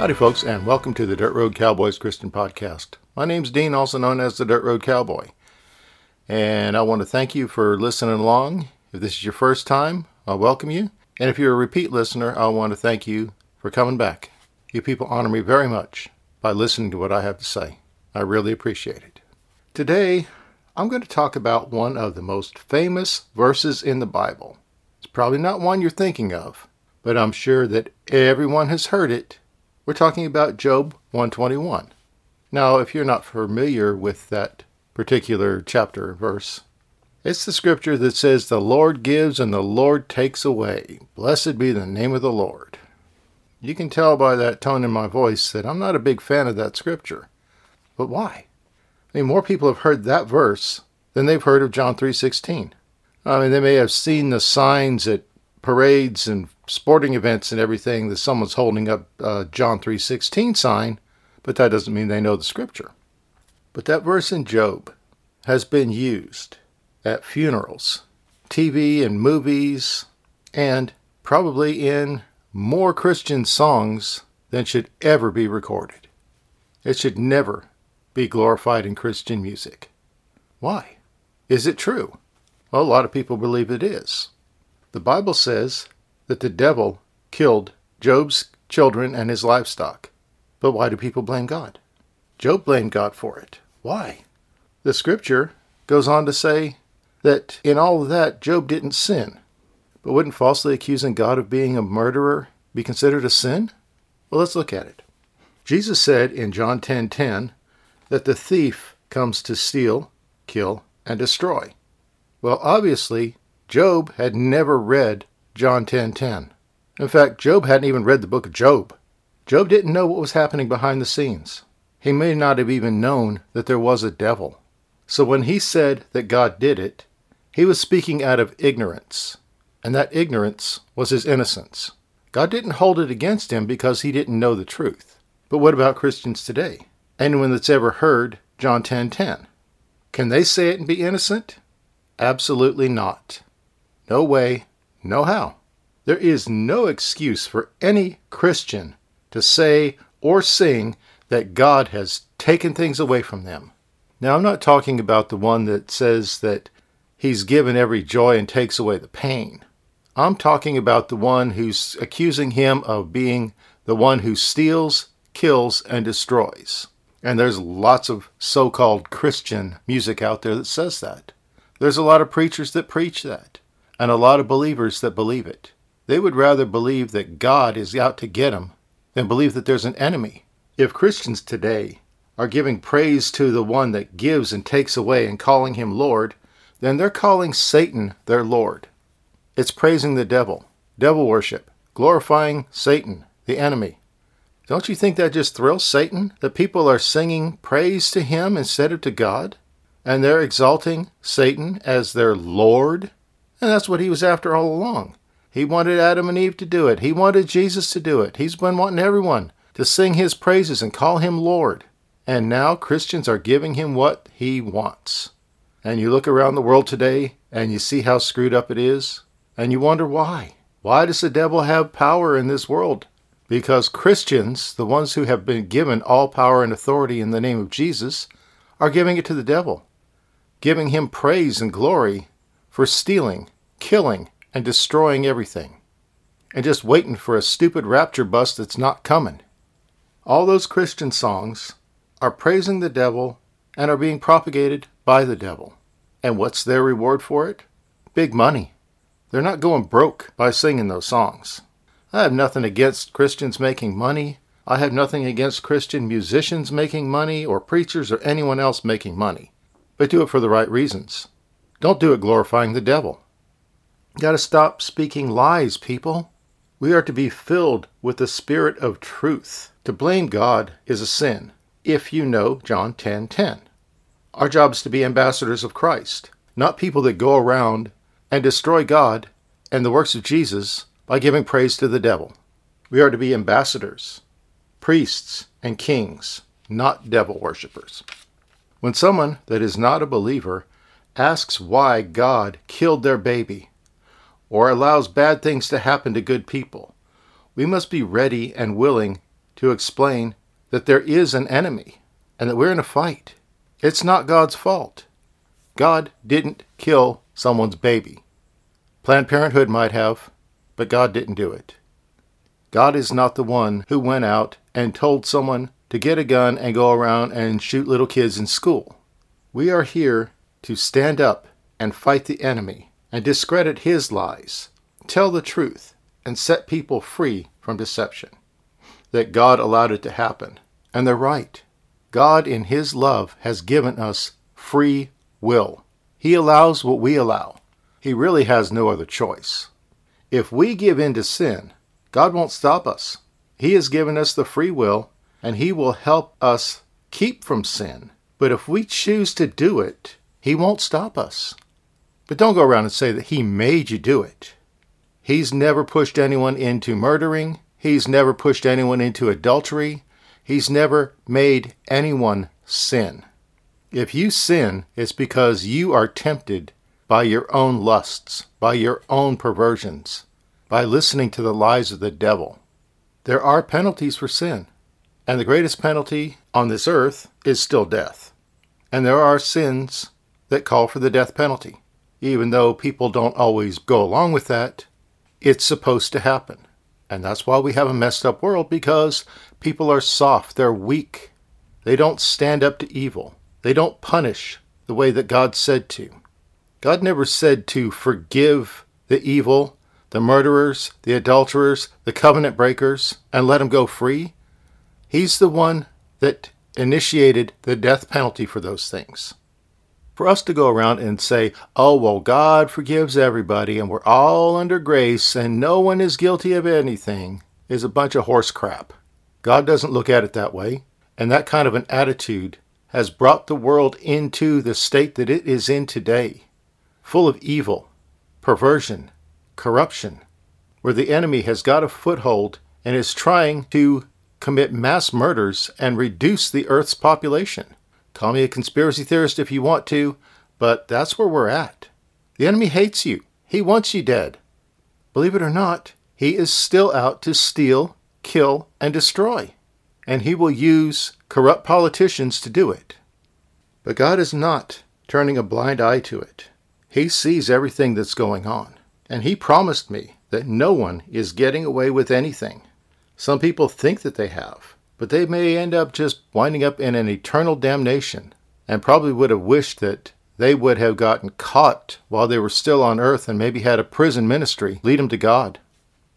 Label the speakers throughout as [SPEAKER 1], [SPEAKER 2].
[SPEAKER 1] Howdy, folks, and welcome to the Dirt Road Cowboys Christian Podcast. My name's Dean, also known as the Dirt Road Cowboy. And I want to thank you for listening along. If this is your first time, I welcome you. And if you're a repeat listener, I want to thank you for coming back. You people honor me very much by listening to what I have to say. I really appreciate it. Today, I'm going to talk about one of the most famous verses in the Bible. It's probably not one you're thinking of, but I'm sure that everyone has heard it we're talking about Job 121. Now, if you're not familiar with that particular chapter verse, it's the scripture that says, The Lord gives and the Lord takes away. Blessed be the name of the Lord. You can tell by that tone in my voice that I'm not a big fan of that scripture. But why? I mean, more people have heard that verse than they've heard of John 3:16. I mean, they may have seen the signs at parades and sporting events and everything that someone's holding up uh, John 3:16 sign, but that doesn't mean they know the scripture. But that verse in Job has been used at funerals, TV and movies, and probably in more Christian songs than should ever be recorded. It should never be glorified in Christian music. Why? Is it true? Well, a lot of people believe it is. The Bible says that the devil killed Job's children and his livestock. But why do people blame God? Job blamed God for it. Why? The scripture goes on to say that in all of that, Job didn't sin. But wouldn't falsely accusing God of being a murderer be considered a sin? Well, let's look at it. Jesus said in John 10:10 10, 10, that the thief comes to steal, kill, and destroy. Well, obviously, Job had never read John 10:10. 10, 10. In fact, Job hadn't even read the book of Job. Job didn't know what was happening behind the scenes. He may not have even known that there was a devil. So when he said that God did it, he was speaking out of ignorance, and that ignorance was his innocence. God didn't hold it against him because he didn't know the truth. But what about Christians today? Anyone that's ever heard John 10:10? 10, 10? Can they say it and be innocent? Absolutely not. No way, no how. There is no excuse for any Christian to say or sing that God has taken things away from them. Now, I'm not talking about the one that says that he's given every joy and takes away the pain. I'm talking about the one who's accusing him of being the one who steals, kills, and destroys. And there's lots of so called Christian music out there that says that. There's a lot of preachers that preach that, and a lot of believers that believe it. They would rather believe that God is out to get them than believe that there's an enemy. If Christians today are giving praise to the one that gives and takes away and calling him Lord, then they're calling Satan their Lord. It's praising the devil, devil worship, glorifying Satan, the enemy. Don't you think that just thrills Satan that people are singing praise to him instead of to God? and they're exalting Satan as their Lord. And that's what he was after all along. He wanted Adam and Eve to do it. He wanted Jesus to do it. He's been wanting everyone to sing his praises and call him Lord. And now Christians are giving him what he wants. And you look around the world today and you see how screwed up it is, and you wonder why. Why does the devil have power in this world? Because Christians, the ones who have been given all power and authority in the name of Jesus, are giving it to the devil giving him praise and glory for stealing, killing, and destroying everything, and just waiting for a stupid rapture bus that's not coming. All those Christian songs are praising the devil and are being propagated by the devil. And what's their reward for it? Big money. They're not going broke by singing those songs. I have nothing against Christians making money. I have nothing against Christian musicians making money or preachers or anyone else making money but do it for the right reasons. Don't do it glorifying the devil. You got to stop speaking lies, people. We are to be filled with the spirit of truth. To blame God is a sin, if you know John 10:10. 10, 10. Our job is to be ambassadors of Christ, not people that go around and destroy God and the works of Jesus by giving praise to the devil. We are to be ambassadors, priests, and kings, not devil worshippers. When someone that is not a believer asks why God killed their baby or allows bad things to happen to good people, we must be ready and willing to explain that there is an enemy and that we're in a fight. It's not God's fault. God didn't kill someone's baby. Planned Parenthood might have, but God didn't do it. God is not the one who went out and told someone to get a gun and go around and shoot little kids in school. We are here to stand up and fight the enemy and discredit his lies, tell the truth, and set people free from deception. That God allowed it to happen. And they're right. God, in his love, has given us free will. He allows what we allow. He really has no other choice. If we give in to sin, God won't stop us. He has given us the free will, and He will help us keep from sin. But if we choose to do it, He won't stop us. But don't go around and say that He made you do it. He's never pushed anyone into murdering. He's never pushed anyone into adultery. He's never made anyone sin. If you sin, it's because you are tempted by your own lusts, by your own perversions, by listening to the lies of the devil. There are penalties for sin, and the greatest penalty on this earth is still death. And there are sins that call for the death penalty. Even though people don't always go along with that, it's supposed to happen. And that's why we have a messed up world because people are soft, they're weak. They don't stand up to evil. They don't punish the way that God said to. God never said to forgive the evil, the murderers, the adulterers, the covenant breakers, and let them go free. He's the one that initiated the death penalty for those things for us to go around and say, oh, well, God forgives everybody and we're all under grace and no one is guilty of anything is a bunch of horse crap. God doesn't look at it that way. And that kind of an attitude has brought the world into the state that it is in today, full of evil, perversion, corruption, where the enemy has got a foothold and is trying to commit mass murders and reduce the earth's population. Call me a conspiracy theorist if you want to, but that's where we're at. The enemy hates you. He wants you dead. Believe it or not, he is still out to steal, kill, and destroy. And he will use corrupt politicians to do it. But God is not turning a blind eye to it. He sees everything that's going on. And he promised me that no one is getting away with anything. Some people think that they have, but they may end up just winding up in an eternal damnation and probably would have wished that they would have gotten caught while they were still on earth and maybe had a prison ministry lead them to God.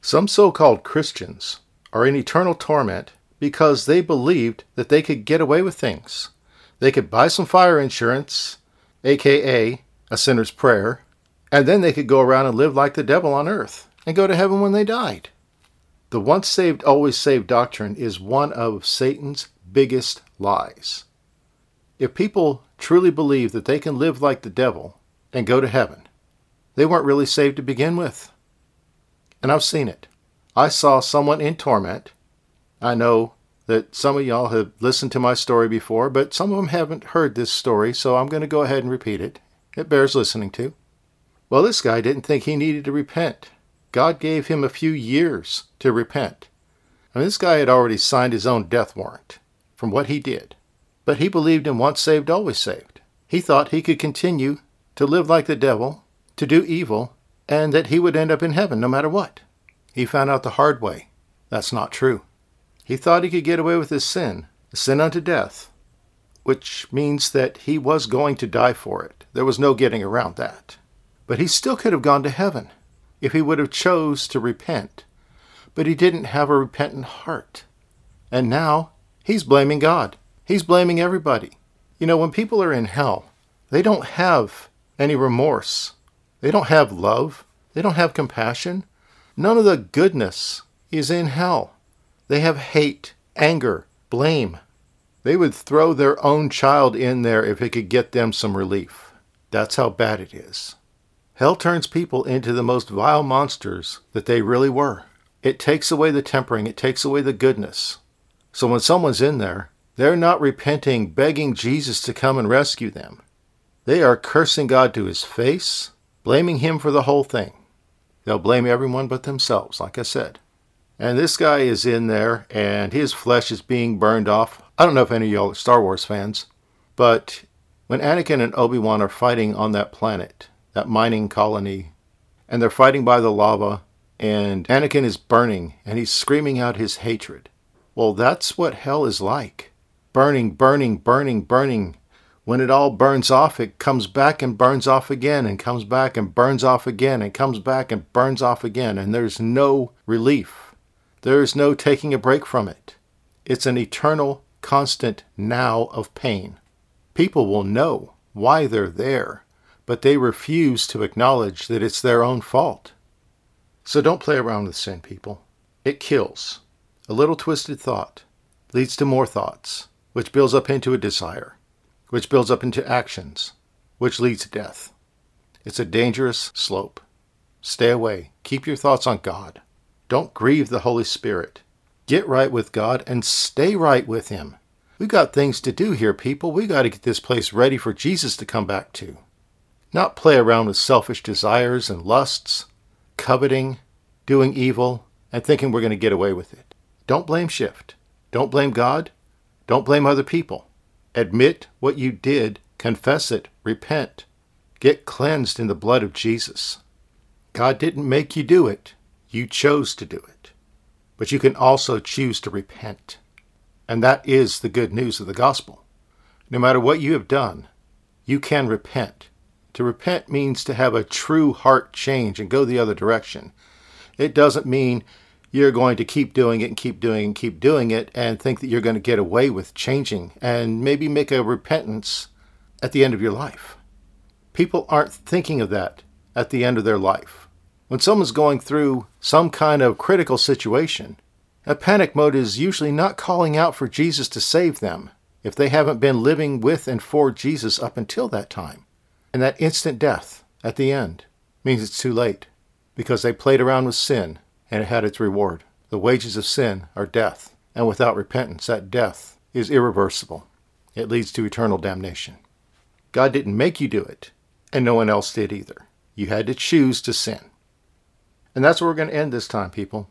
[SPEAKER 1] Some so called Christians are in eternal torment because they believed that they could get away with things. They could buy some fire insurance, aka a sinner's prayer, and then they could go around and live like the devil on earth and go to heaven when they died. The once saved, always saved doctrine is one of Satan's biggest lies. If people truly believe that they can live like the devil and go to heaven, they weren't really saved to begin with. And I've seen it. I saw someone in torment. I know that some of y'all have listened to my story before, but some of them haven't heard this story, so I'm going to go ahead and repeat it. It bears listening to. Well, this guy didn't think he needed to repent. God gave him a few years to repent. I mean, this guy had already signed his own death warrant from what he did. But he believed in once saved, always saved. He thought he could continue to live like the devil, to do evil, and that he would end up in heaven no matter what. He found out the hard way. That's not true. He thought he could get away with his sin, sin unto death, which means that he was going to die for it. There was no getting around that. But he still could have gone to heaven if he would have chose to repent. But he didn't have a repentant heart. And now he's blaming God. He's blaming everybody. You know, when people are in hell, they don't have any remorse. They don't have love. They don't have compassion. None of the goodness is in hell. They have hate, anger, blame. They would throw their own child in there if it could get them some relief. That's how bad it is. Hell turns people into the most vile monsters that they really were. It takes away the tempering, it takes away the goodness. So when someone's in there, they're not repenting, begging Jesus to come and rescue them. They are cursing God to his face, blaming him for the whole thing. They'll blame everyone but themselves, like I said. And this guy is in there, and his flesh is being burned off. I don't know if any of y'all are Star Wars fans, but when Anakin and Obi Wan are fighting on that planet, that mining colony, and they're fighting by the lava, and Anakin is burning, and he's screaming out his hatred. Well, that's what hell is like burning, burning, burning, burning. When it all burns off, it comes back and burns off again, and comes back and burns off again, and comes back and burns off again, and there's no relief. There's no taking a break from it. It's an eternal, constant now of pain. People will know why they're there, but they refuse to acknowledge that it's their own fault. So don't play around with sin, people. It kills. A little twisted thought leads to more thoughts, which builds up into a desire, which builds up into actions, which leads to death. It's a dangerous slope. Stay away. Keep your thoughts on God. Don't grieve the Holy Spirit. Get right with God and stay right with Him. We've got things to do here, people. We've got to get this place ready for Jesus to come back to. Not play around with selfish desires and lusts, coveting, doing evil, and thinking we're going to get away with it. Don't blame shift. Don't blame God. Don't blame other people. Admit what you did, confess it, repent. Get cleansed in the blood of Jesus. God didn't make you do it, you chose to do it. But you can also choose to repent. And that is the good news of the gospel. No matter what you have done, you can repent. To repent means to have a true heart change and go the other direction. It doesn't mean you're going to keep doing it and keep doing it and keep doing it and think that you're going to get away with changing and maybe make a repentance at the end of your life. People aren't thinking of that at the end of their life. When someone's going through some kind of critical situation, a panic mode is usually not calling out for Jesus to save them if they haven't been living with and for Jesus up until that time. And that instant death at the end means it's too late because they played around with sin and it had its reward. The wages of sin are death, and without repentance, that death is irreversible. It leads to eternal damnation. God didn't make you do it, and no one else did either. You had to choose to sin. And that's where we're going to end this time, people.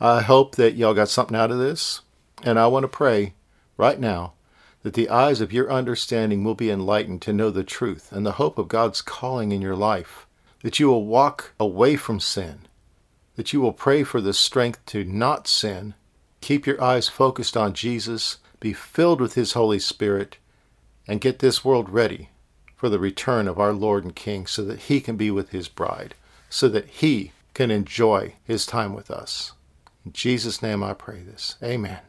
[SPEAKER 1] I hope that y'all got something out of this. And I want to pray right now that the eyes of your understanding will be enlightened to know the truth and the hope of God's calling in your life, that you will walk away from sin, that you will pray for the strength to not sin, keep your eyes focused on Jesus, be filled with His Holy Spirit, and get this world ready for the return of our Lord and King so that He can be with His bride, so that He can enjoy His time with us. In Jesus' name I pray this. Amen.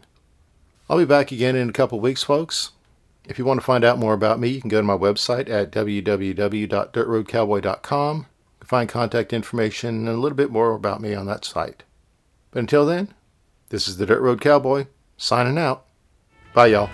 [SPEAKER 1] I'll be back again in a couple weeks, folks. If you want to find out more about me, you can go to my website at www.dirtroadcowboy.com. You can find contact information and a little bit more about me on that site. But until then, this is the Dirt Road Cowboy signing out. Bye, y'all.